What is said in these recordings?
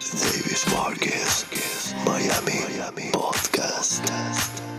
Davis Marquez, Miami, Miami Podcast. all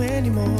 sweet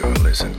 Will this ever